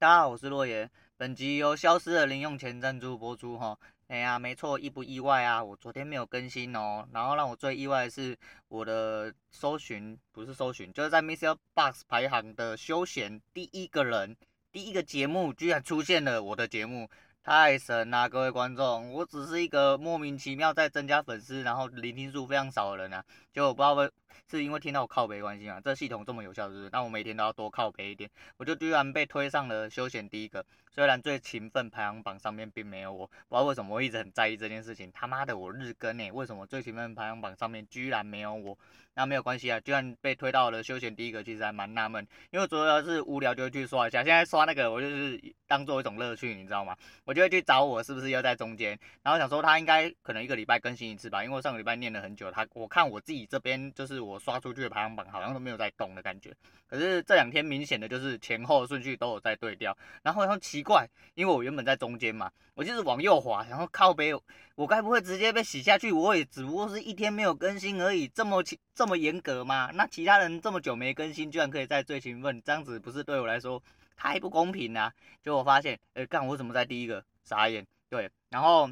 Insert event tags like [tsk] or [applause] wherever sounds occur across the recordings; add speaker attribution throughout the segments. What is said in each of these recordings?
Speaker 1: 大家好，我是洛言。本集由消失的零用钱赞助播出哈。哎呀，没错，意不意外啊？我昨天没有更新哦。然后让我最意外的是，我的搜寻不是搜寻，就是在 MixerBox 排行的休闲第一个人，第一个节目居然出现了我的节目。太神啦，各位观众！我只是一个莫名其妙在增加粉丝，然后聆听数非常少的人啊，就我不知道为是因为听到我靠北关系嘛？这系统这么有效，是不是？那我每天都要多靠北一点，我就居然被推上了休闲第一个。虽然最勤奋排行榜上面并没有我，不知道为什么我一直很在意这件事情。他妈的，我日更诶，为什么最勤奋排行榜上面居然没有我？那没有关系啊，居然被推到了休闲第一个，其实还蛮纳闷。因为主要是无聊就会去刷一下，现在刷那个我就是当做一种乐趣，你知道吗？我就会去找我是不是又在中间，然后想说他应该可能一个礼拜更新一次吧，因为我上个礼拜念了很久，他我看我自己这边就是我刷出去的排行榜好像都没有在动的感觉。可是这两天明显的就是前后顺序都有在对调，然后很奇怪，因为我原本在中间嘛，我就是往右滑，然后靠北，我该不会直接被洗下去？我也只不过是一天没有更新而已，这么这么严格吗？那其他人这么久没更新，居然可以在最勤奋，这样子不是对我来说太不公平啊？结果我发现，哎、干我怎么在第一个？傻眼，对，然后。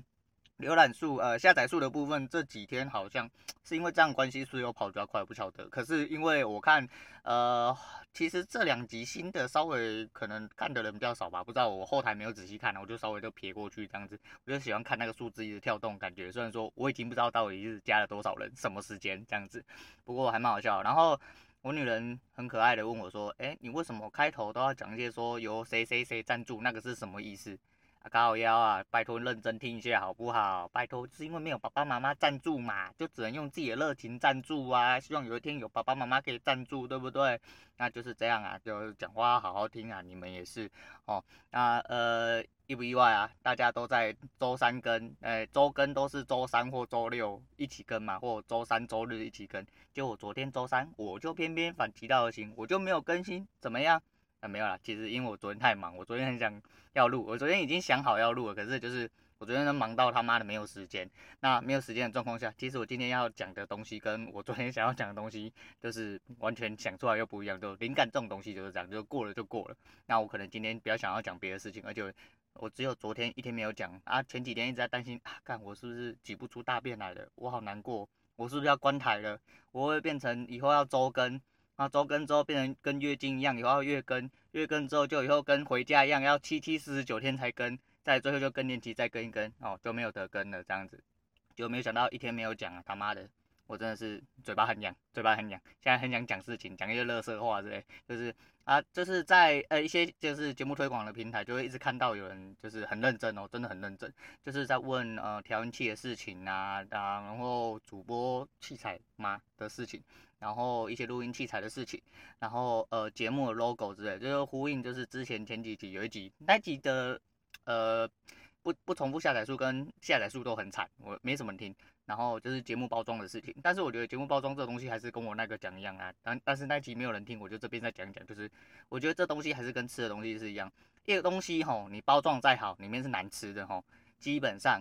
Speaker 1: 浏览数，呃，下载数的部分这几天好像是因为这样关系，所以我跑比较快，不晓得。可是因为我看，呃，其实这两集新的稍微可能看的人比较少吧，不知道我后台没有仔细看，我就稍微就撇过去这样子。我就喜欢看那个数字一直跳动感觉，虽然说我已经不知道到底是加了多少人，什么时间这样子，不过还蛮好笑。然后我女人很可爱的问我说，哎，你为什么开头都要讲一些说由谁谁谁赞助，那个是什么意思？高，腰啊！拜托认真听一下好不好？拜托，是因为没有爸爸妈妈赞助嘛，就只能用自己的热情赞助啊。希望有一天有爸爸妈妈可以赞助，对不对？那就是这样啊，就讲话好好听啊，你们也是哦。那呃，意不意外啊？大家都在周三更，哎，周更都是周三或周六一起更嘛，或周三周日一起更。就我昨天周三，我就偏偏反其道而行，我就没有更新，怎么样？啊，没有啦，其实因为我昨天太忙，我昨天很想要录，我昨天已经想好要录了，可是就是我昨天都忙到他妈的没有时间。那没有时间的状况下，其实我今天要讲的东西跟我昨天想要讲的东西，就是完全想出来又不一样，就灵感这种东西就是这样，就过了就过了。那我可能今天比较想要讲别的事情，而且我只有昨天一天没有讲啊，前几天一直在担心啊，看我是不是挤不出大便来了，我好难过，我是不是要关台了，我会变成以后要周更。啊周更之后变成跟月经一样，以后要月更，月更之后就以后跟回家一样，要七七四十九天才更，再最后就更年期再更一更，哦，就没有得更了这样子，就没有想到一天没有讲啊，他妈的，我真的是嘴巴很痒，嘴巴很痒，现在很想讲事情，讲一些垃圾话之类，就是啊，就是在呃一些就是节目推广的平台，就会一直看到有人就是很认真哦，真的很认真，就是在问呃调音器的事情啊，啊，然后主播器材嘛的事情。然后一些录音器材的事情，然后呃节目的 logo 之类，就是呼应，就是之前前几集有一集那集的呃不不重复下载数跟下载数都很惨，我没什么听。然后就是节目包装的事情，但是我觉得节目包装这东西还是跟我那个讲一样啊，但但是那集没有人听，我就这边再讲一讲，就是我觉得这东西还是跟吃的东西是一样，一个东西吼你包装再好，里面是难吃的吼，基本上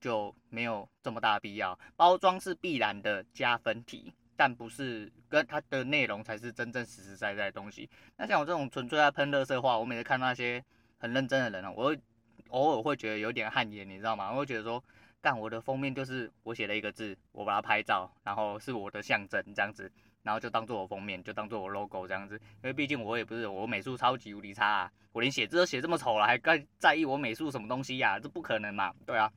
Speaker 1: 就没有这么大的必要，包装是必然的加分题。但不是跟它的内容才是真正实实在在的东西。那像我这种纯粹在喷垃圾话，我每次看到那些很认真的人啊，我偶尔会觉得有点汗颜，你知道吗？我会觉得说，干我的封面就是我写了一个字，我把它拍照，然后是我的象征这样子，然后就当做我封面，就当做我 logo 这样子。因为毕竟我也不是我美术超级无敌差啊，我连写字都写这么丑了，还该在意我美术什么东西呀？这不可能嘛，对啊。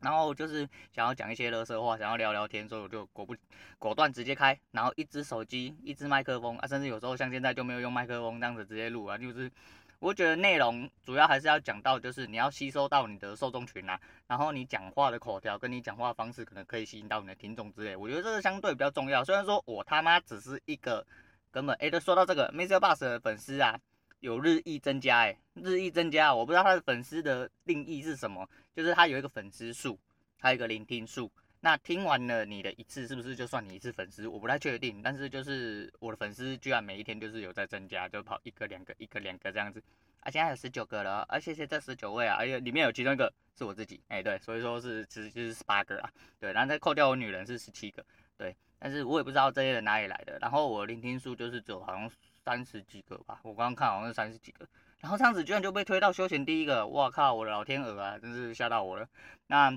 Speaker 1: 然后就是想要讲一些垃圾话，想要聊聊天，所以我就果不果断直接开，然后一只手机，一只麦克风啊，甚至有时候像现在就没有用麦克风这样子直接录啊，就是我觉得内容主要还是要讲到，就是你要吸收到你的受众群啊，然后你讲话的口条跟你讲话的方式可能可以吸引到你的听众之类，我觉得这个相对比较重要。虽然说我他妈只是一个根本，哎，都说到这个 m i s e r Bus 的粉丝啊。有日益增加，哎，日益增加，我不知道他的粉丝的定义是什么，就是他有一个粉丝数，还有一个聆听数。那听完了你的一次，是不是就算你一次粉丝？我不太确定，但是就是我的粉丝居然每一天就是有在增加，就跑一个两个，一个两个这样子。啊，现在有十九个了，而且谢谢这十九位啊，而且里面有其中一个是我自己，哎，对，所以说是其实就是十八个啊，对，然后再扣掉我女人是十七个，对，但是我也不知道这些人哪里来的。然后我聆听数就是只有好像。三十几个吧，我刚刚看好像是三十几个，然后这样子居然就被推到休闲第一个，哇靠，我的老天鹅啊，真是吓到我了。那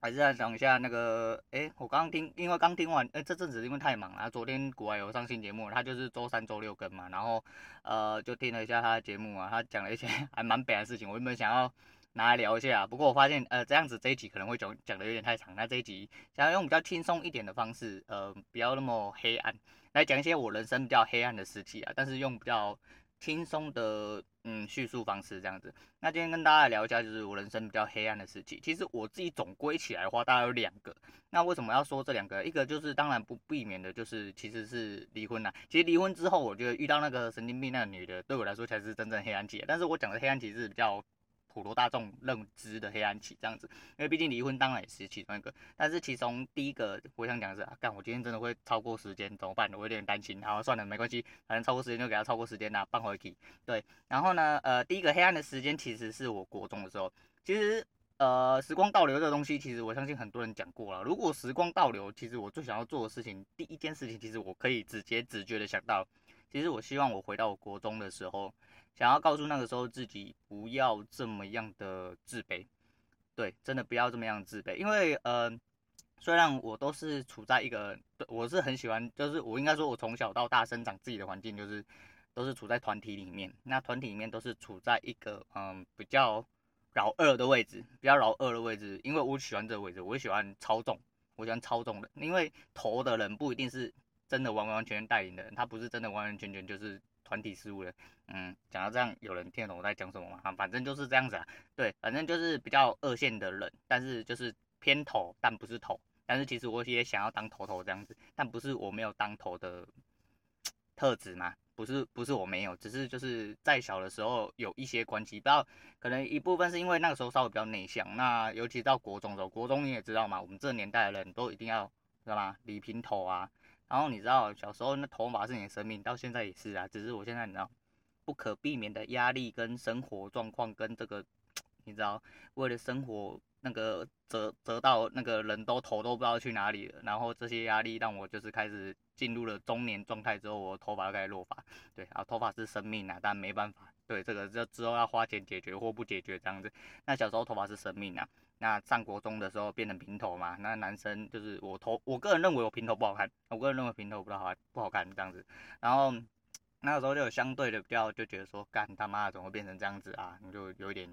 Speaker 1: 还是要讲一下那个，哎，我刚刚听，因为刚听完，哎，这阵子因为太忙了，昨天国外有上新节目，他就是周三、周六更嘛，然后呃，就听了一下他的节目啊，他讲了一些 [laughs] 还蛮北的事情，我原本想要拿来聊一下，不过我发现，呃，这样子这一集可能会讲讲的有点太长，那这一集想要用比较轻松一点的方式，呃，不要那么黑暗，来讲一些我人生比较黑暗的事情啊，但是用比较。轻松的嗯叙述方式这样子，那今天跟大家聊一下，就是我人生比较黑暗的事情。其实我自己总归起来的话，大概有两个。那为什么要说这两个？一个就是当然不避免的，就是其实是离婚啦。其实离婚之后，我觉得遇到那个神经病那个女的，对我来说才是真正黑暗期。但是我讲的黑暗期是比较。普罗大众认知的黑暗期这样子，因为毕竟离婚当然也是其中一个，但是其中第一个我想讲的是，啊，干我今天真的会超过时间怎么办？我有点担心。好，算了，没关系，反正超过时间就给他超过时间啦，放回去。对，然后呢，呃，第一个黑暗的时间其实是我国中的时候。其实，呃，时光倒流这个东西，其实我相信很多人讲过了。如果时光倒流，其实我最想要做的事情，第一件事情，其实我可以直接直觉的想到，其实我希望我回到我国中的时候。想要告诉那个时候自己不要这么样的自卑，对，真的不要这么样自卑，因为呃，虽然我都是处在一个，我是很喜欢，就是我应该说，我从小到大生长自己的环境就是都是处在团体里面，那团体里面都是处在一个嗯比较老二的位置，比较老二的位置，因为我喜欢这个位置，我喜欢操纵，我喜欢操纵的，因为头的人不一定是真的完完全全带领的人，他不是真的完完全全就是。团体事务的，嗯，讲到这样，有人听得懂我在讲什么吗？啊反正就是这样子啊，对，反正就是比较二线的人，但是就是偏头，但不是头，但是其实我也想要当头头这样子，但不是我没有当头的特质嘛，不是，不是我没有，只是就是在小的时候有一些关系，不知道可能一部分是因为那个时候稍微比较内向，那尤其到国中的时候，国中你也知道嘛，我们这年代的人都一定要知道吗？理平头啊。然后你知道小时候那头发是你的生命，到现在也是啊，只是我现在你知道不可避免的压力跟生活状况跟这个，你知道为了生活那个折折到那个人都头都不知道去哪里了，然后这些压力让我就是开始进入了中年状态之后，我头发开始落发，对啊，头发是生命啊，但没办法，对这个就之后要花钱解决或不解决这样子，那小时候头发是生命啊。那上国中的时候变成平头嘛，那男生就是我头，我个人认为我平头不好看，我个人认为平头不好不好看这样子，然后那个时候就有相对的比较就觉得说，干他妈的怎么会变成这样子啊？你就有一点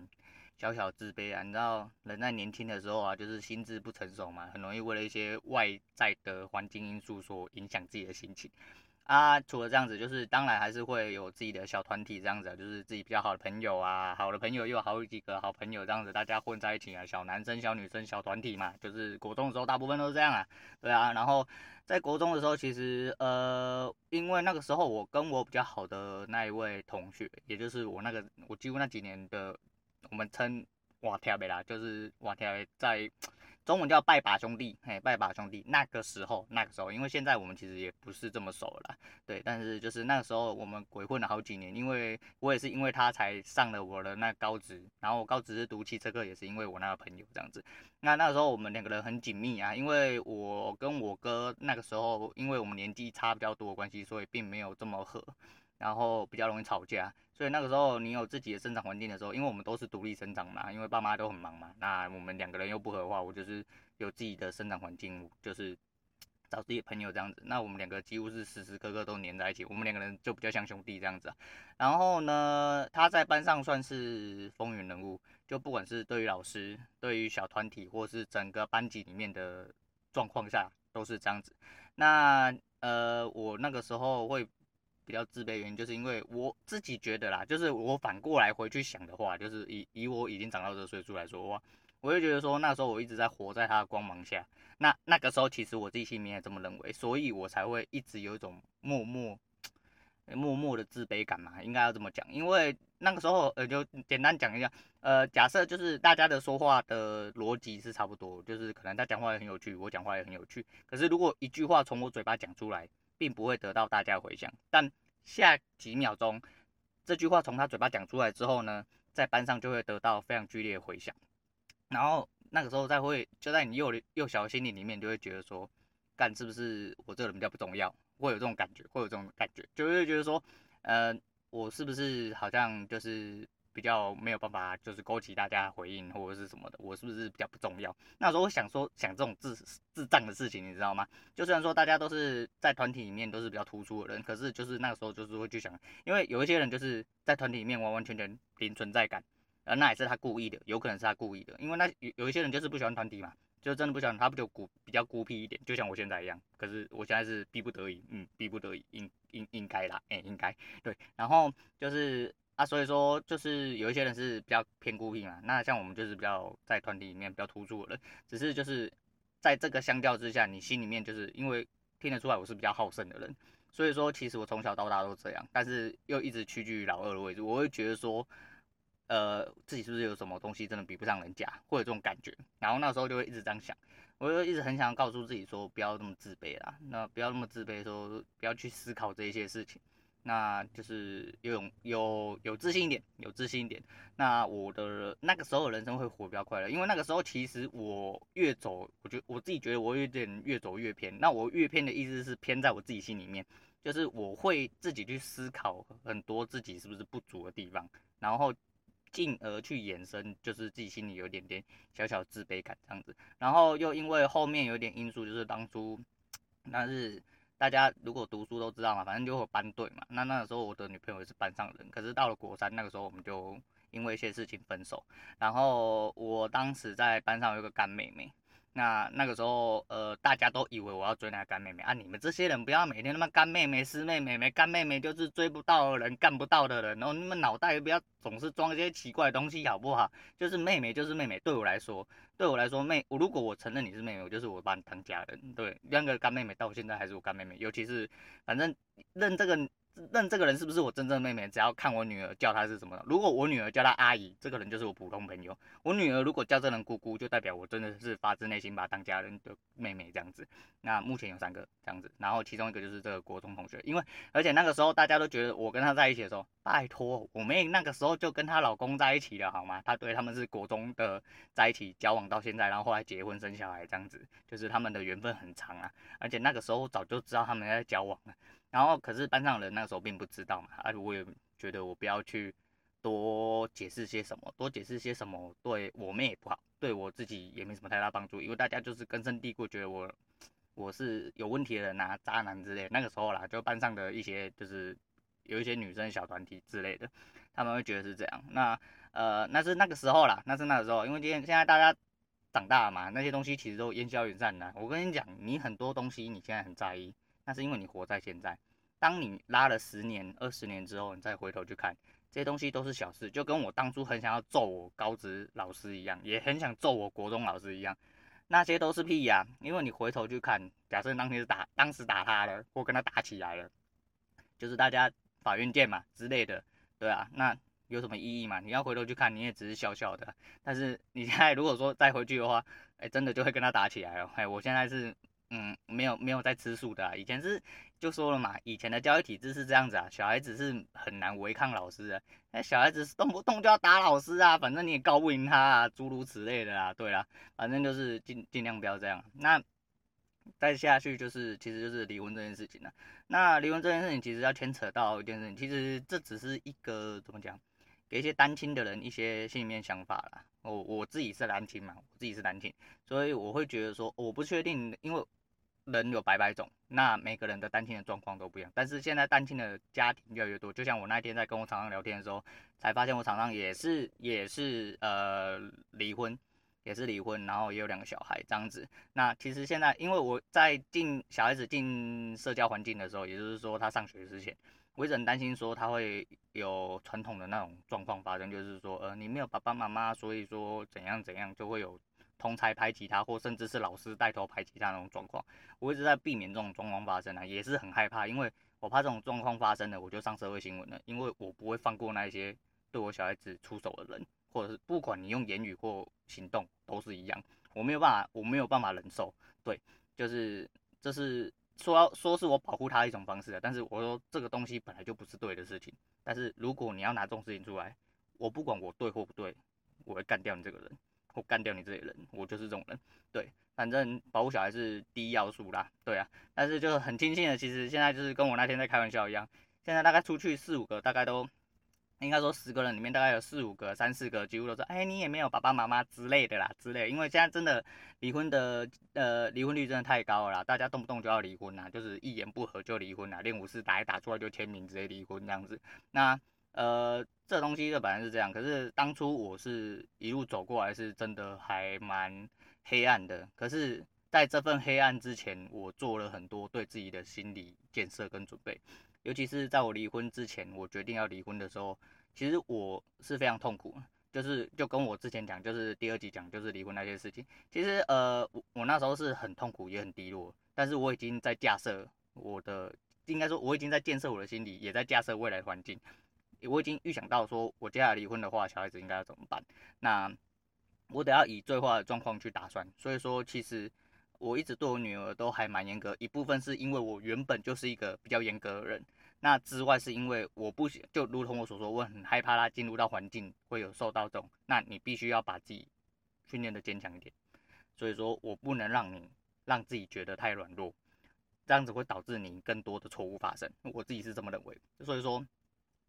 Speaker 1: 小小自卑啊，你知道人在年轻的时候啊，就是心智不成熟嘛，很容易为了一些外在的环境因素所影响自己的心情。啊，除了这样子，就是当然还是会有自己的小团体这样子，就是自己比较好的朋友啊，好的朋友又有好几个好朋友这样子，大家混在一起啊，小男生、小女生、小团体嘛，就是国中的时候大部分都是这样啊，对啊，然后在国中的时候，其实呃，因为那个时候我跟我比较好的那一位同学，也就是我那个我几乎那几年的，我们称哇天贝啦，就是哇天在。中文叫拜把兄弟，嘿，拜把兄弟。那个时候，那个时候，因为现在我们其实也不是这么熟了，对。但是就是那个时候，我们鬼混了好几年，因为我也是因为他才上了我的那高职，然后高职是读汽车课，也是因为我那个朋友这样子。那那时候我们两个人很紧密啊，因为我跟我哥那个时候，因为我们年纪差比较多的关系，所以并没有这么合，然后比较容易吵架。所以那个时候，你有自己的生长环境的时候，因为我们都是独立生长嘛，因为爸妈都很忙嘛，那我们两个人又不合的话，我就是有自己的生长环境，就是找自己的朋友这样子。那我们两个几乎是时时刻刻都黏在一起，我们两个人就比较像兄弟这样子。然后呢，他在班上算是风云人物，就不管是对于老师、对于小团体，或是整个班级里面的状况下，都是这样子。那呃，我那个时候会。比较自卑原因，就是因为我自己觉得啦，就是我反过来回去想的话，就是以以我已经长到这个岁数来说的话，我会觉得说那时候我一直在活在他的光芒下，那那个时候其实我自己心里面也这么认为，所以我才会一直有一种默默默默的自卑感嘛，应该要这么讲，因为那个时候呃就简单讲一下，呃假设就是大家的说话的逻辑是差不多，就是可能他讲话也很有趣，我讲话也很有趣，可是如果一句话从我嘴巴讲出来。并不会得到大家回响，但下几秒钟，这句话从他嘴巴讲出来之后呢，在班上就会得到非常剧烈的回响，然后那个时候再会就在你幼幼小的心灵里面就会觉得说，干是不是我这个人比较不重要，会有这种感觉，会有这种感觉，就会觉得说，呃，我是不是好像就是比较没有办法，就是勾起大家回应或者是什么的？我是不是比较不重要？那时候我想说想这种智智障的事情，你知道吗？就虽然说大家都是在团体里面都是比较突出的人，可是就是那个时候就是会去想，因为有一些人就是在团体里面完完全全零存在感，而那也是他故意的，有可能是他故意的，因为那有有一些人就是不喜欢团体嘛。就真的不想，他不就孤比较孤僻一点，就像我现在一样。可是我现在是逼不得已，嗯，逼不得已，应应应该啦，哎、应该对。然后就是啊，所以说就是有一些人是比较偏孤僻嘛。那像我们就是比较在团体里面比较突出的人，只是就是在这个相较之下，你心里面就是因为听得出来我是比较好胜的人，所以说其实我从小到大都这样，但是又一直屈居于老二的位置，我会觉得说。呃，自己是不是有什么东西真的比不上人家，会有这种感觉？然后那时候就会一直这样想，我就一直很想告诉自己说，不要那么自卑啦，那不要那么自卑，说不要去思考这一些事情，那就是有有有自信一点，有自信一点。那我的那个时候人生会活比较快乐，因为那个时候其实我越走，我觉我自己觉得我有点越走越偏。那我越偏的意思是偏在我自己心里面，就是我会自己去思考很多自己是不是不足的地方，然后。进而去衍生，就是自己心里有点点小小自卑感这样子，然后又因为后面有点因素，就是当初 [tsk] 那是大家如果读书都知道嘛，反正就会班队嘛。那那个时候我的女朋友也是班上人，可是到了国三那个时候，我们就因为一些事情分手。然后我当时在班上有个干妹妹。那那个时候，呃，大家都以为我要追那个干妹妹啊！你们这些人不要每天那么干妹妹、湿妹妹、没干妹妹，就是追不到的人、干不到的人，然后你们脑袋不要总是装一些奇怪的东西，好不好？就是妹妹就是妹妹，对我来说，对我来说，妹，如果我承认你是妹妹，我就是我把你当家人。对，那个干妹妹到现在还是我干妹妹，尤其是反正认这个。认这个人是不是我真正的妹妹，只要看我女儿叫她是什么。如果我女儿叫她阿姨，这个人就是我普通朋友。我女儿如果叫这人姑姑，就代表我真的是发自内心把她当家人的妹妹这样子。那目前有三个这样子，然后其中一个就是这个国中同学，因为而且那个时候大家都觉得我跟她在一起的时候，拜托我妹那个时候就跟她老公在一起了好吗？她对他们是国中的在一起交往到现在，然后后来结婚生小孩这样子，就是他们的缘分很长啊。而且那个时候早就知道他们在交往了。然后，可是班上人那时候并不知道嘛，而、啊、我也觉得我不要去多解释些什么，多解释些什么对我们也不好，对我自己也没什么太大帮助，因为大家就是根深蒂固觉得我我是有问题的人啊，渣男之类。那个时候啦，就班上的一些就是有一些女生小团体之类的，他们会觉得是这样。那呃，那是那个时候啦，那是那个时候，因为今天现在大家长大了嘛，那些东西其实都烟消云散的。我跟你讲，你很多东西你现在很在意。那是因为你活在现在，当你拉了十年、二十年之后，你再回头去看这些东西都是小事，就跟我当初很想要揍我高职老师一样，也很想揍我国中老师一样，那些都是屁呀、因为你回头去看，假设当天是打，当时打他了，或跟他打起来了，就是大家法院见嘛之类的，对啊，那有什么意义嘛？你要回头去看，你也只是笑笑的。但是你现在如果说再回去的话，哎，真的就会跟他打起来了。哎，我现在是。嗯，没有没有在吃素的啊，以前是就说了嘛，以前的教育体制是这样子啊，小孩子是很难违抗老师的，那小孩子动不动就要打老师啊，反正你也告不赢他啊，诸如此类的啊，对啦，反正就是尽尽量不要这样。那再下去就是，其实就是离婚这件事情了。那离婚这件事情其实要牵扯到一件事情，其实这只是一个怎么讲？给一些单亲的人一些心里面想法啦。我我自己是单亲嘛，我自己是单亲，所以我会觉得说，我不确定，因为人有百百种，那每个人的单亲的状况都不一样。但是现在单亲的家庭越来越多，就像我那天在跟我厂商聊天的时候，才发现我厂商也是也是呃离婚，也是离婚，然后也有两个小孩这样子。那其实现在，因为我在进小孩子进社交环境的时候，也就是说他上学之前。我一直很担心说他会有传统的那种状况发生，就是说，呃，你没有爸爸妈妈，所以说怎样怎样就会有同侪排挤他，或甚至是老师带头排挤他那种状况。我一直在避免这种状况发生啊，也是很害怕，因为我怕这种状况发生了，我就上社会新闻了，因为我不会放过那些对我小孩子出手的人，或者是不管你用言语或行动都是一样，我没有办法，我没有办法忍受，对，就是这是。说要说是我保护他一种方式，但是我说这个东西本来就不是对的事情。但是如果你要拿这种事情出来，我不管我对或不对，我会干掉你这个人，或干掉你这些人，我就是这种人。对，反正保护小孩是第一要素啦。对啊，但是就是很庆幸的，其实现在就是跟我那天在开玩笑一样，现在大概出去四五个，大概都。应该说十个人里面大概有四五个、三四个，几乎都是哎，你也没有爸爸妈妈之类的啦，之类。因为现在真的离婚的呃离婚率真的太高了啦，大家动不动就要离婚啦，就是一言不合就离婚啦，练武士打一打出来就签名直接离婚这样子。那呃这东西就本来是这样，可是当初我是一路走过来是真的还蛮黑暗的。可是在这份黑暗之前，我做了很多对自己的心理建设跟准备。尤其是在我离婚之前，我决定要离婚的时候，其实我是非常痛苦，就是就跟我之前讲，就是第二集讲，就是离婚那些事情。其实呃，我我那时候是很痛苦，也很低落，但是我已经在架设我的，应该说我已经在建设我的心理，也在架设未来环境。我已经预想到说，我接下来离婚的话，小孩子应该要怎么办？那我得要以最坏的状况去打算。所以说，其实。我一直对我女儿都还蛮严格，一部分是因为我原本就是一个比较严格的人，那之外是因为我不就如同我所说，我很害怕她进入到环境会有受到这种，那你必须要把自己训练的坚强一点，所以说我不能让你让自己觉得太软弱，这样子会导致你更多的错误发生，我自己是这么认为，所以说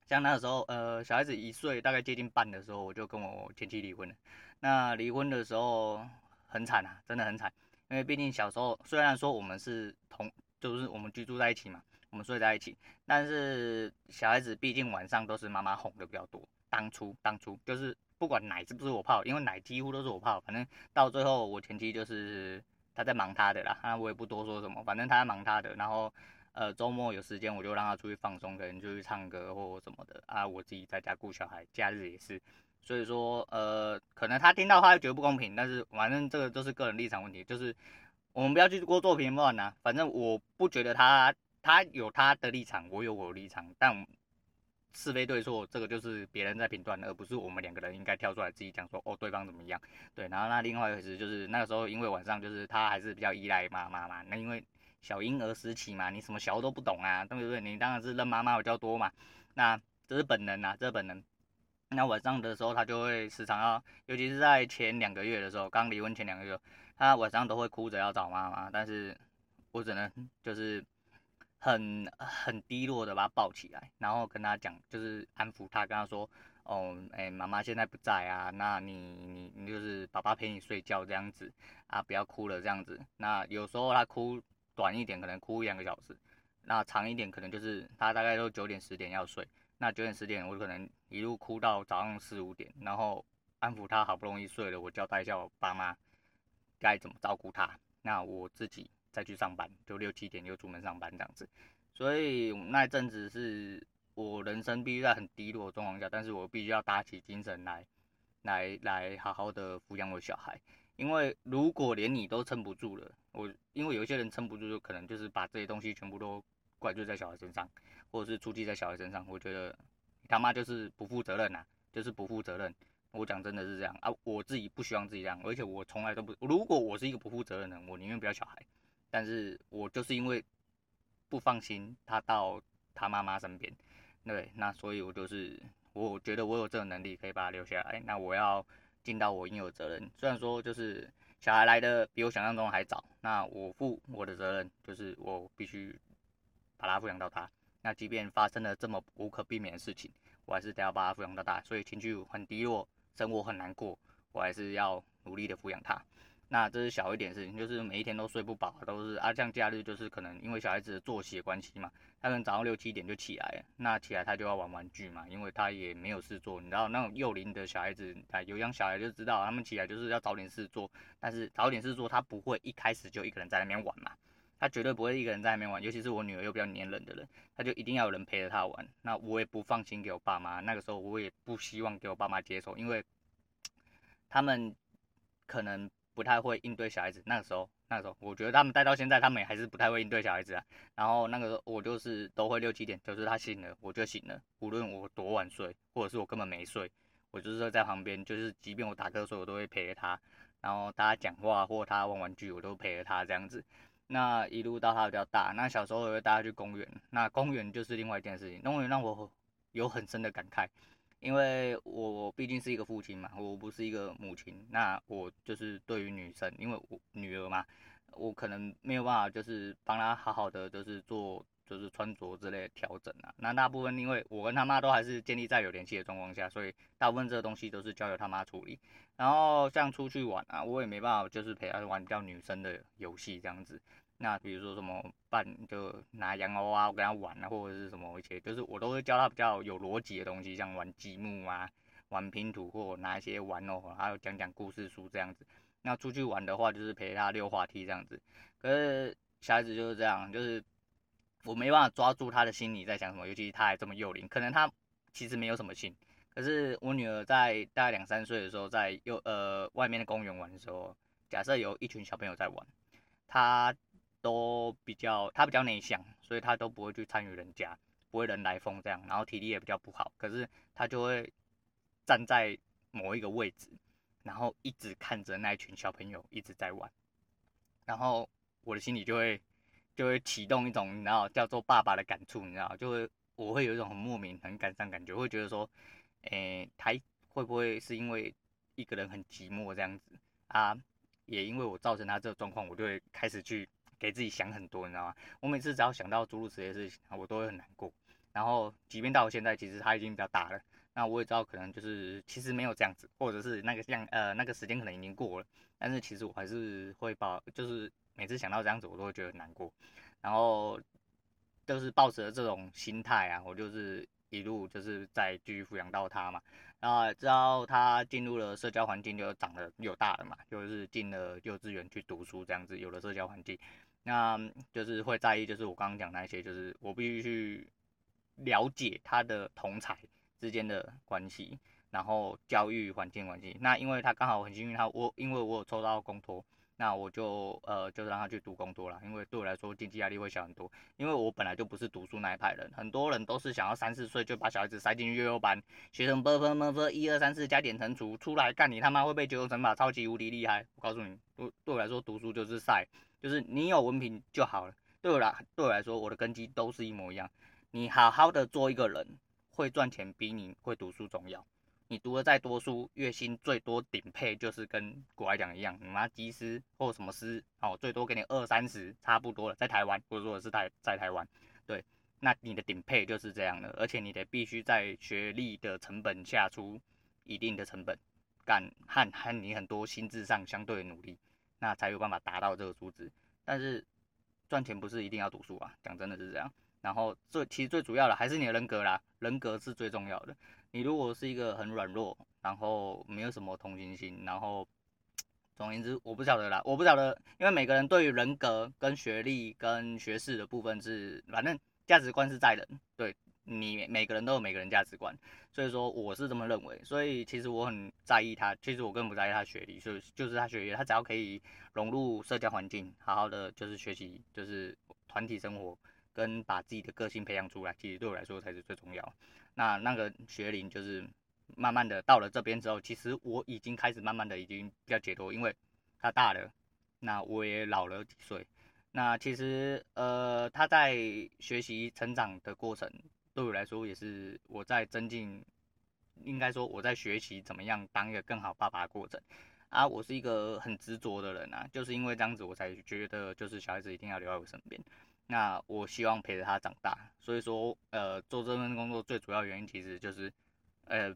Speaker 1: 像那个时候，呃，小孩子一岁大概接近半的时候，我就跟我前妻离婚了，那离婚的时候很惨啊，真的很惨。因为毕竟小时候虽然说我们是同，就是我们居住在一起嘛，我们睡在一起，但是小孩子毕竟晚上都是妈妈哄的比较多。当初当初就是不管奶是不是我泡，因为奶几乎都是我泡，反正到最后我前妻就是她在忙她的啦，那我也不多说什么，反正她在忙她的。然后呃周末有时间我就让他出去放松，可能就去唱歌或什么的啊，我自己在家顾小孩，假日也是。所以说，呃，可能他听到他会觉得不公平，但是反正这个都是个人立场问题，就是我们不要去过做评论呐。反正我不觉得他他有他的立场，我有我的立场，但是非对错这个就是别人在评断，而不是我们两个人应该跳出来自己讲说哦对方怎么样。对，然后那另外一回事就是那个时候因为晚上就是他还是比较依赖妈妈嘛，那因为小婴儿时期嘛，你什么小都不懂啊，对不对？你当然是认妈妈比较多嘛，那这是本能啊，这是本能。那晚上的时候，他就会时常要，尤其是在前两个月的时候，刚离婚前两个月，他晚上都会哭着要找妈妈。但是我只能就是很很低落的把他抱起来，然后跟他讲，就是安抚他，跟他说，哦，哎，妈妈现在不在啊，那你你你就是爸爸陪你睡觉这样子啊，不要哭了这样子。那有时候他哭短一点，可能哭两个小时，那长一点可能就是他大概都九点十点要睡。那九点十点，我可能一路哭到早上四五点，然后安抚他，好不容易睡了，我交代一下我爸妈该怎么照顾他。那我自己再去上班，就六七点就出门上班这样子。所以那一阵子是我人生必须在很低落的状况下，但是我必须要打起精神来，来来好好的抚养我小孩。因为如果连你都撑不住了，我因为有一些人撑不住，就可能就是把这些东西全部都怪罪在小孩身上。或者是出气在小孩身上，我觉得他妈就是不负责任呐、就是不负责任。我讲真的是这样啊，我自己不希望自己这样，而且我从来都不，如果我是一个不负责任的人，我宁愿不要小孩。但是我就是因为不放心他到他妈妈身边，对，那所以我就是我觉得我有这个能力可以把他留下来，那我要尽到我应有的责任。虽然说就是小孩来的比我想象中还早，那我负我的责任就是我必须把他抚养到大。那即便发生了这么无可避免的事情，我还是得要把他抚养到大，所以情绪很低落，生活很难过，我还是要努力的抚养他。那这是小一点事情，就是每一天都睡不饱，都是啊，像假日就是可能因为小孩子的作息的关系嘛，他可能早上六七点就起来，那起来他就要玩玩具嘛，因为他也没有事做，你知道那种幼龄的小孩子，啊，有养小孩就知道，他们起来就是要找点事做，但是找点事做，他不会一开始就一个人在那边玩嘛。他绝对不会一个人在那边玩，尤其是我女儿又比较黏人的人，他就一定要有人陪着他玩。那我也不放心给我爸妈，那个时候我也不希望给我爸妈接手，因为他们可能不太会应对小孩子。那个时候，那个时候，我觉得他们带到现在，他们也还是不太会应对小孩子啊。然后那个时候我就是都会六七点，就是他醒了我就醒了，无论我多晚睡，或者是我根本没睡，我就是在旁边，就是即便我打瞌睡，我都会陪着他。然后大家讲话或他玩玩具，我都陪着他这样子。那一路到他比较大，那小时候也会带他去公园，那公园就是另外一件事情。公园让我有很深的感慨，因为我毕竟是一个父亲嘛，我不是一个母亲。那我就是对于女生，因为我女儿嘛，我可能没有办法就是帮她好好的就是做就是穿着之类的调整啊。那大部分因为我跟他妈都还是建立在有联系的状况下，所以大部分这个东西都是交由他妈处理。然后像出去玩啊，我也没办法就是陪她玩比较女生的游戏这样子。那比如说什么办就拿洋娃娃我跟他玩啊，或者是什么一些，就是我都会教他比较有逻辑的东西，像玩积木啊。玩拼图或拿一些玩偶，还有讲讲故事书这样子。那出去玩的话，就是陪他溜滑梯这样子。可是小孩子就是这样，就是我没办法抓住他的心里在想什么，尤其他还这么幼龄，可能他其实没有什么心。可是我女儿在大概两三岁的时候，在幼呃外面的公园玩的时候，假设有一群小朋友在玩，他都比较他比较内向，所以他都不会去参与人家，不会人来疯这样，然后体力也比较不好，可是他就会。站在某一个位置，然后一直看着那一群小朋友一直在玩，然后我的心里就会就会启动一种你知道叫做爸爸的感触，你知道，就会我会有一种很莫名很感伤感觉，会觉得说，诶，他会不会是因为一个人很寂寞这样子啊？也因为我造成他这个状况，我就会开始去给自己想很多，你知道吗？我每次只要想到诸如此类的事情，我都会很难过。然后即便到现在，其实他已经比较大了。那我也知道，可能就是其实没有这样子，或者是那个像呃那个时间可能已经过了，但是其实我还是会抱，就是每次想到这样子，我都会觉得难过，然后就是抱着这种心态啊，我就是一路就是在继续抚养到他嘛，然后直到他进入了社交环境，就长得又大了嘛，就是进了幼稚园去读书这样子，有了社交环境，那就是会在意，就是我刚刚讲那些，就是我必须去了解他的同才之间的关系，然后教育环境关系。那因为他刚好很幸运，他我因为我有抽到公托，那我就呃就让他去读工作了。因为对我来说经济压力会小很多，因为我本来就不是读书那一派人。很多人都是想要三四岁就把小孩子塞进去幼幼班，学成啵啵啵啵一二三四加减乘除出来干你他妈会背九九乘法，超级无敌厉害。我告诉你，对对我来说读书就是赛，就是你有文凭就好了。对我来对我来说，我的根基都是一模一样。你好好的做一个人。会赚钱比你会读书重要。你读的再多书，月薪最多顶配就是跟国外讲一样，你妈技师或什么师哦，最多给你二三十，差不多了。在台湾，或者说是在在台湾，对，那你的顶配就是这样的，而且你得必须在学历的成本下出一定的成本，干和和你很多心智上相对努力，那才有办法达到这个数字。但是赚钱不是一定要读书啊，讲真的是这样。然后最其实最主要的还是你的人格啦，人格是最重要的。你如果是一个很软弱，然后没有什么同情心，然后总而言之，我不晓得啦，我不晓得，因为每个人对于人格跟学历跟学识的部分是，反正价值观是在人，对你每个人都有每个人价值观，所以说我是这么认为。所以其实我很在意他，其实我更不在意他学历，所以就是他学历，他只要可以融入社交环境，好好的就是学习，就是团体生活。跟把自己的个性培养出来，其实对我来说才是最重要。那那个学龄就是慢慢的到了这边之后，其实我已经开始慢慢的已经比较解脱，因为他大了，那我也老了几岁。那其实呃他在学习成长的过程，对我来说也是我在增进，应该说我在学习怎么样当一个更好爸爸的过程。啊，我是一个很执着的人啊，就是因为这样子我才觉得就是小孩子一定要留在我身边。那我希望陪着他长大，所以说，呃，做这份工作最主要原因其实就是，呃，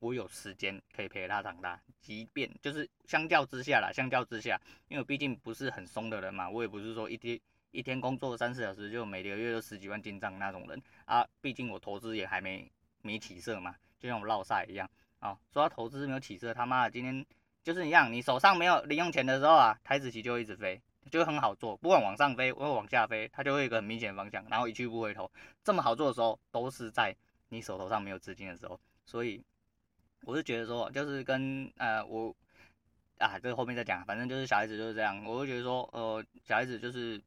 Speaker 1: 我有时间可以陪着他长大，即便就是相较之下啦，相较之下，因为毕竟不是很松的人嘛，我也不是说一天一天工作三四小时就每个月都十几万进账那种人。啊，毕竟我投资也还没没起色嘛，就像我落赛一样。啊，说到投资没有起色，他妈的今天就是一样，你手上没有零用钱的时候啊，台子棋就一直飞。就很好做，不管往上飞或往下飞，它就会有一个很明显的方向，然后一去不回头。这么好做的时候，都是在你手头上没有资金的时候。所以我是觉得说，就是跟呃我啊，这后面再讲，反正就是小孩子就是这样。我就觉得说，呃，小孩子就是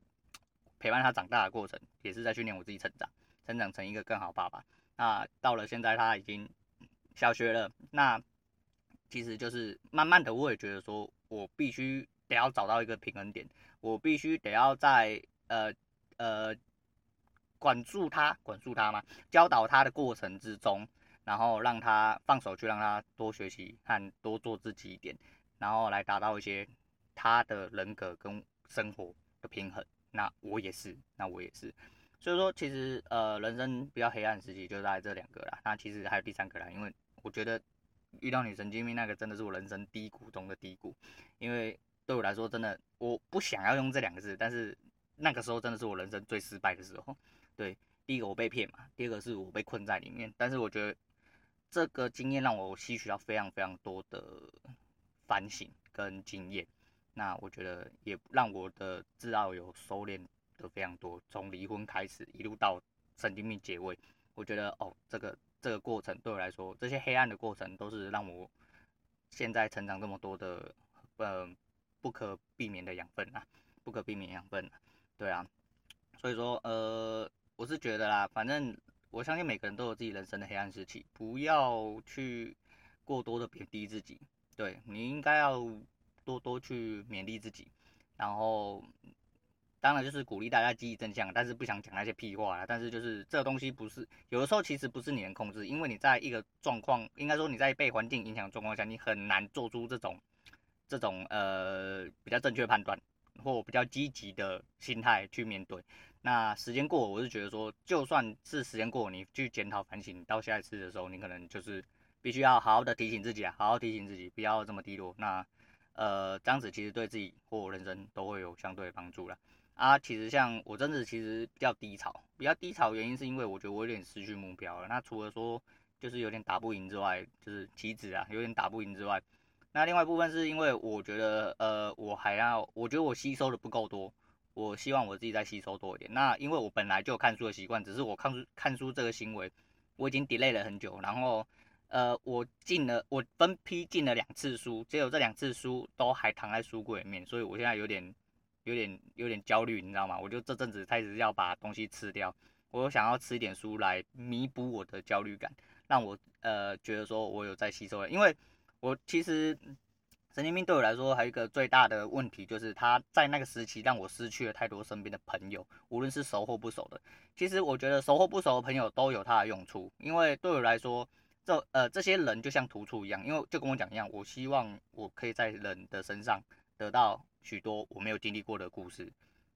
Speaker 1: 陪伴他长大的过程，也是在训练我自己成长，成长成一个更好爸爸。那到了现在他已经小学了，那其实就是慢慢的，我也觉得说我必须得要找到一个平衡点。我必须得要在呃呃管束他，管束他嘛，教导他的过程之中，然后让他放手去让他多学习和多做自己一点，然后来达到一些他的人格跟生活的平衡。那我也是，那我也是，所以说，其实呃，人生比较黑暗时期就在这两个啦。那其实还有第三个啦，因为我觉得遇到女神经病那个真的是我人生低谷中的低谷。因为对我来说，真的我不想要用这两个字，但是那个时候真的是我人生最失败的时候。对，第一个我被骗嘛，第二个是我被困在里面。但是我觉得这个经验让我吸取到非常非常多的反省跟经验。那我觉得也让我的自傲有收敛。的非常多，从离婚开始一路到神经病结尾，我觉得哦，这个这个过程对我来说，这些黑暗的过程都是让我现在成长这么多的呃不可避免的养分啊，不可避免养分啊，对啊，所以说呃，我是觉得啦，反正我相信每个人都有自己人生的黑暗时期，不要去过多的贬低自己，对，你应该要多多去勉励自己，然后。当然就是鼓励大家积极正向，但是不想讲那些屁话啦。但是就是这个东西不是有的时候其实不是你能控制，因为你在一个状况，应该说你在被环境影响状况下，你很难做出这种这种呃比较正确判断或比较积极的心态去面对。那时间过，我是觉得说，就算是时间过，你去检讨反省，到下一次的时候，你可能就是必须要好好的提醒自己啊，好好提醒自己，不要这么低落。那呃这样子其实对自己或人生都会有相对帮助啦。啊，其实像我真的其实比较低潮，比较低潮原因是因为我觉得我有点失去目标了。那除了说就是有点打不赢之外，就是棋子啊有点打不赢之外，那另外一部分是因为我觉得呃我还要，我觉得我吸收的不够多，我希望我自己再吸收多一点。那因为我本来就有看书的习惯，只是我看书看书这个行为我已经 delay 了很久，然后呃我进了我分批进了两次书，结果这两次书都还躺在书柜里面，所以我现在有点。有点有点焦虑，你知道吗？我就这阵子开始要把东西吃掉，我想要吃一点书来弥补我的焦虑感，让我呃觉得说我有在吸收。因为我其实神经病对我来说还有一个最大的问题，就是他在那个时期让我失去了太多身边的朋友，无论是熟或不熟的。其实我觉得熟或不熟的朋友都有他的用处，因为对我来说，这呃这些人就像突触一样，因为就跟我讲一样，我希望我可以在人的身上得到。许多我没有经历过的故事，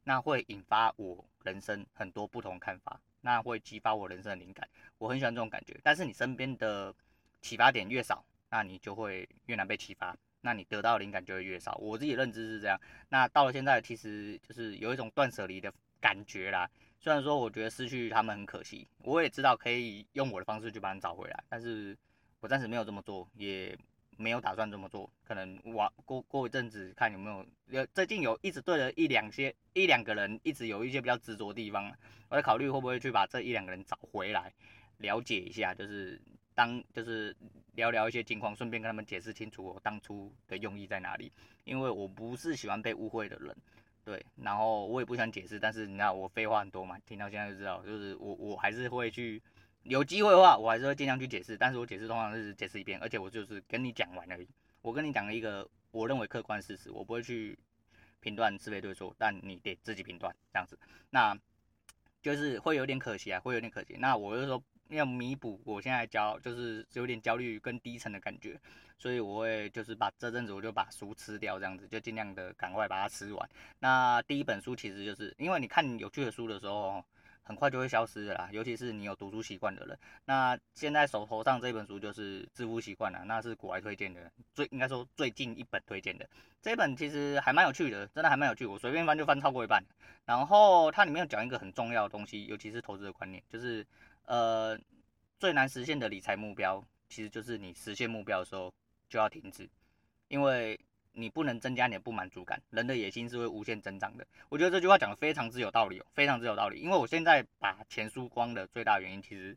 Speaker 1: 那会引发我人生很多不同看法，那会激发我人生的灵感。我很喜欢这种感觉。但是你身边的启发点越少，那你就会越难被启发，那你得到灵感就会越少。我自己认知是这样。那到了现在，其实就是有一种断舍离的感觉啦。虽然说我觉得失去他们很可惜，我也知道可以用我的方式去把他们找回来，但是我暂时没有这么做，也。没有打算这么做，可能我过过一阵子看有没有，有最近有一直对了一两些一两个人，一直有一些比较执着的地方，我在考虑会不会去把这一两个人找回来，了解一下，就是当就是聊聊一些情况，顺便跟他们解释清楚我当初的用意在哪里，因为我不是喜欢被误会的人，对，然后我也不想解释，但是你知道我废话很多嘛，听到现在就知道，就是我我还是会去。有机会的话，我还是会尽量去解释，但是我解释通常就是解释一遍，而且我就是跟你讲完而已。我跟你讲了一个我认为客观事实，我不会去评断是非对错，但你得自己评断这样子。那就是会有点可惜啊，会有点可惜。那我就说要弥补我现在焦，就是有点焦虑跟低沉的感觉，所以我会就是把这阵子我就把书吃掉，这样子就尽量的赶快把它吃完。那第一本书其实就是因为你看有趣的书的时候。很快就会消失的啦，尤其是你有读书习惯的人。那现在手头上这本书就是《致富习惯》了，那是国外推荐的，最应该说最近一本推荐的。这本其实还蛮有趣的，真的还蛮有趣，我随便翻就翻超过一半。然后它里面有讲一个很重要的东西，尤其是投资的观念，就是呃最难实现的理财目标，其实就是你实现目标的时候就要停止，因为。你不能增加你的不满足感，人的野心是会无限增长的。我觉得这句话讲的非常之有道理哦，非常之有道理。因为我现在把钱输光的最大原因，其实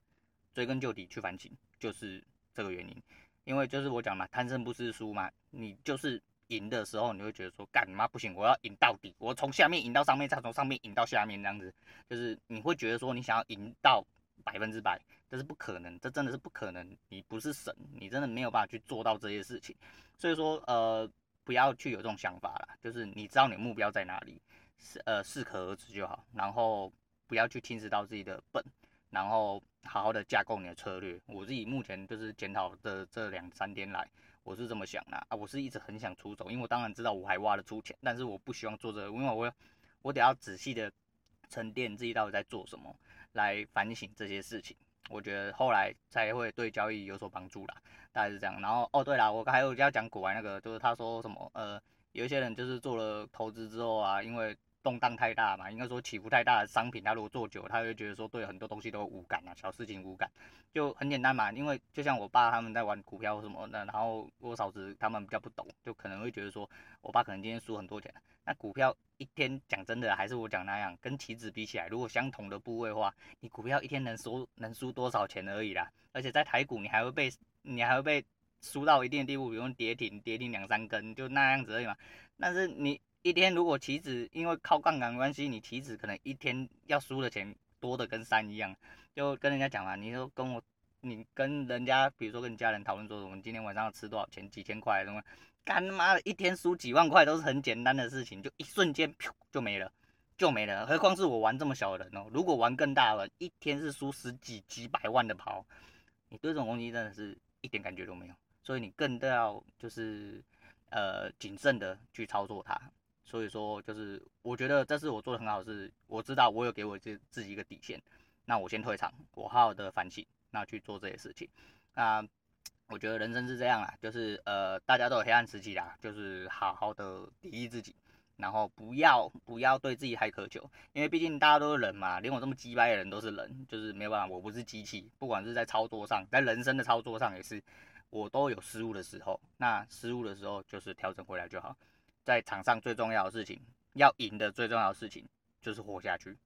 Speaker 1: 追根究底去反省，就是这个原因。因为就是我讲嘛，贪胜不知输嘛。你就是赢的时候，你会觉得说，干你妈不行，我要赢到底，我从下面赢到上面，再从上面赢到下面，这样子，就是你会觉得说，你想要赢到百分之百，这是不可能，这真的是不可能。你不是神，你真的没有办法去做到这些事情。所以说，呃。不要去有这种想法啦，就是你知道你的目标在哪里，适呃适可而止就好，然后不要去侵蚀到自己的本，然后好好的架构你的策略。我自己目前就是检讨的这两三天来，我是这么想的啊，我是一直很想出手，因为我当然知道我还挖得出钱，但是我不希望做这个，因为我我得要仔细的沉淀自己到底在做什么，来反省这些事情。我觉得后来才会对交易有所帮助啦，大概是这样。然后哦，对了，我还有要讲古玩那个，就是他说什么呃，有一些人就是做了投资之后啊，因为动荡太大嘛，应该说起伏太大的商品，他如果做久，他会觉得说对很多东西都无感啊，小事情无感，就很简单嘛。因为就像我爸他们在玩股票什么的，然后我嫂子他们比较不懂，就可能会觉得说我爸可能今天输很多钱。那股票一天讲真的，还是我讲那样，跟期指比起来，如果相同的部位的话，你股票一天能输能输多少钱而已啦。而且在台股，你还会被你还会被输到一定的地步，比如跌停跌停两三根，就那样子而已嘛。但是你一天如果棋子因为靠杠杆关系，你棋子可能一天要输的钱多的跟山一样，就跟人家讲嘛，你说跟我你跟人家，比如说跟你家人讨论说，我们今天晚上要吃多少钱，几千块什么。干妈的，一天输几万块都是很简单的事情，就一瞬间就没了，就没了。何况是我玩这么小的人哦，如果玩更大了，一天是输十几几百万的跑，你对这种东西真的是一点感觉都没有，所以你更都要就是呃谨慎的去操作它。所以说就是我觉得这是我做的很好，是我知道我有给我自自己一个底线，那我先退场，我好好的反省，那去做这些事情，那。我觉得人生是这样啊，就是呃，大家都有黑暗时期啦，就是好好的砥砺自己，然后不要不要对自己太苛求，因为毕竟大家都是人嘛，连我这么鸡掰的人都是人，就是没有办法，我不是机器，不管是在操作上，在人生的操作上也是，我都有失误的时候，那失误的时候就是调整回来就好，在场上最重要的事情，要赢的最重要的事情就是活下去。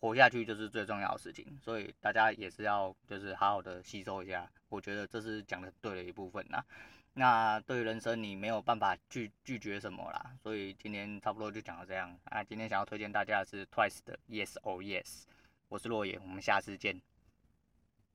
Speaker 1: 活下去就是最重要的事情，所以大家也是要就是好好的吸收一下，我觉得这是讲的对的一部分啦。那对于人生你没有办法拒拒绝什么啦，所以今天差不多就讲到这样啊。今天想要推荐大家的是 Twice 的 Yes or Yes，我是洛野，我们下次见。